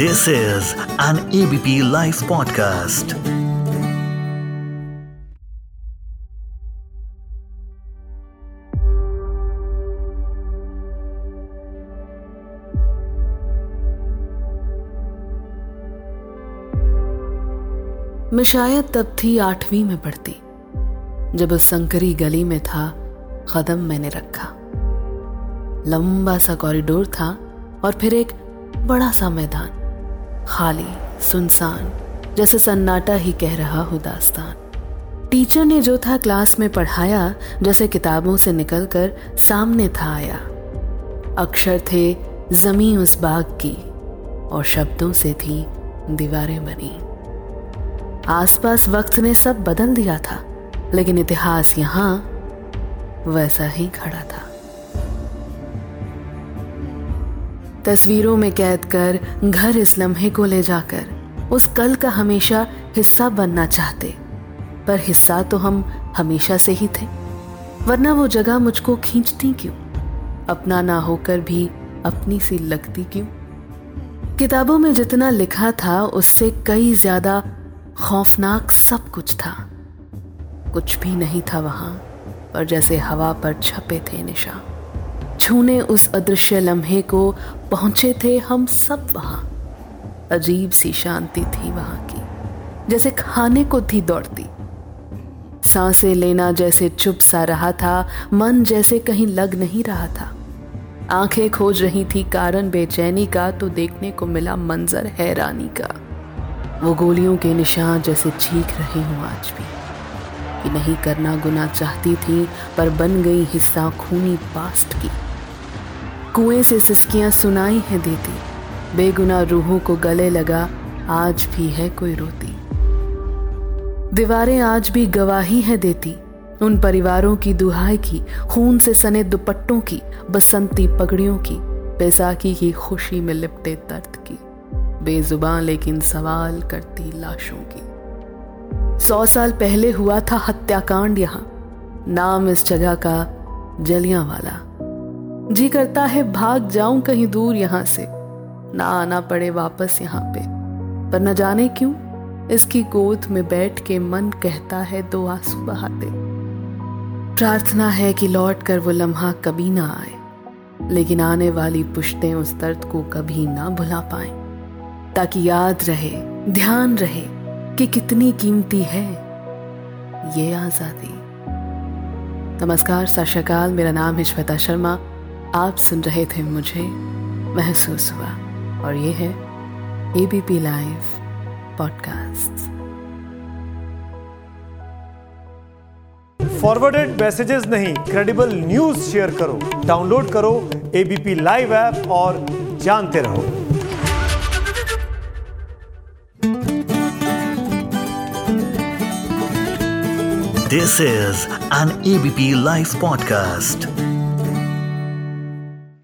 This is an ABP Life podcast. मैं शायद तब थी आठवीं में पढ़ती, जब उस संकरी गली में था, कदम मैंने रखा लंबा सा कॉरिडोर था और फिर एक बड़ा सा मैदान खाली, सुनसान, जैसे सन्नाटा ही कह रहा हो दास्तान। टीचर ने जो था क्लास में पढ़ाया, जैसे किताबों से निकलकर सामने था आया। अक्षर थे जमी उस बाग की, और शब्दों से थी, दीवारें बनी। आसपास वक्त ने सब बदल दिया था, लेकिन इतिहास यहाँ वैसा ही खड़ा था। तस्वीरों में कैद कर घर इस लम्हे को ले जाकर उस कल का हमेशा हिस्सा बनना चाहते। पर हिस्सा तो हम हमेशा से ही थे। वरना वो जगह मुझको खींचती क्यों? अपना ना होकर भी अपनी सी लगती क्यों? किताबों में जितना लिखा था, उससे कई ज़्यादा खौफनाक सब कुछ था। कुछ भी नहीं था वहाँ, पर जैसे हवा पर छपे थे निशा छूने उस अदृश्य लम्हे को पहुँचे थे हम सब वहाँ। अजीब सी शांति थी वहाँ की, जैसे खाने को थी दौड़ती। साँसें लेना जैसे चुप सा रहा था, मन जैसे कहीं लग नहीं रहा था। आँखें खोज रही थी कारण बेचैनी का तो देखने को मिला मंजर हैरानी का। वो गोलियों के निशान जैसे चीख रहे हूँ आज भी। कि नहीं करना गुना चाहती थी, पर बन गई हिस्सा खूनी पास्ट की। कुएँ से सिसकियाँ सुनाई है देती। बेगुना रूहों को गले लगा, आज भी है कोई रोती। दीवारें आज भी गवाही है देती, उन परिवारों की दुहाई की, खून से सने दुपट्टों की, बसंती पगड़ियों की, बैसाखी की खुशी में लिपटे दर्द की। बेजुबान लेकिन सवाल करती लाशों की। सौ साल पहले हुआ था हत्याकांड यहाँ। नाम इस जगह का जलिया वाला जी करता है, भाग जाऊँ कहीं दूर यहाँ से। ना आना पड़े वापस यहाँ पे। पर न जाने क्यों, इसकी गोद में बैठ के मन कहता है दो आँसू बहाते। प्रार्थना है कि लौट कर वो लम्हा कभी ना आए, लेकिन आने वाली पुश्तें उस दर्द को कभी ना भुला पाए। ताकि याद रहे, ध्यान रहे कि कितनी कीमती है ये आज़ादी। नमस्कार सत मेरा नाम है श्वेता शर्मा। आप सुन रहे थे मुझे महसूस हुआ। और ये है ABP live podcast forwarded messages नहीं क्रेडिबल न्यूज़ शेयर करो डाउनलोड करो एबीपी लाइव ऐप और जानते रहो। This is an ABP live podcast.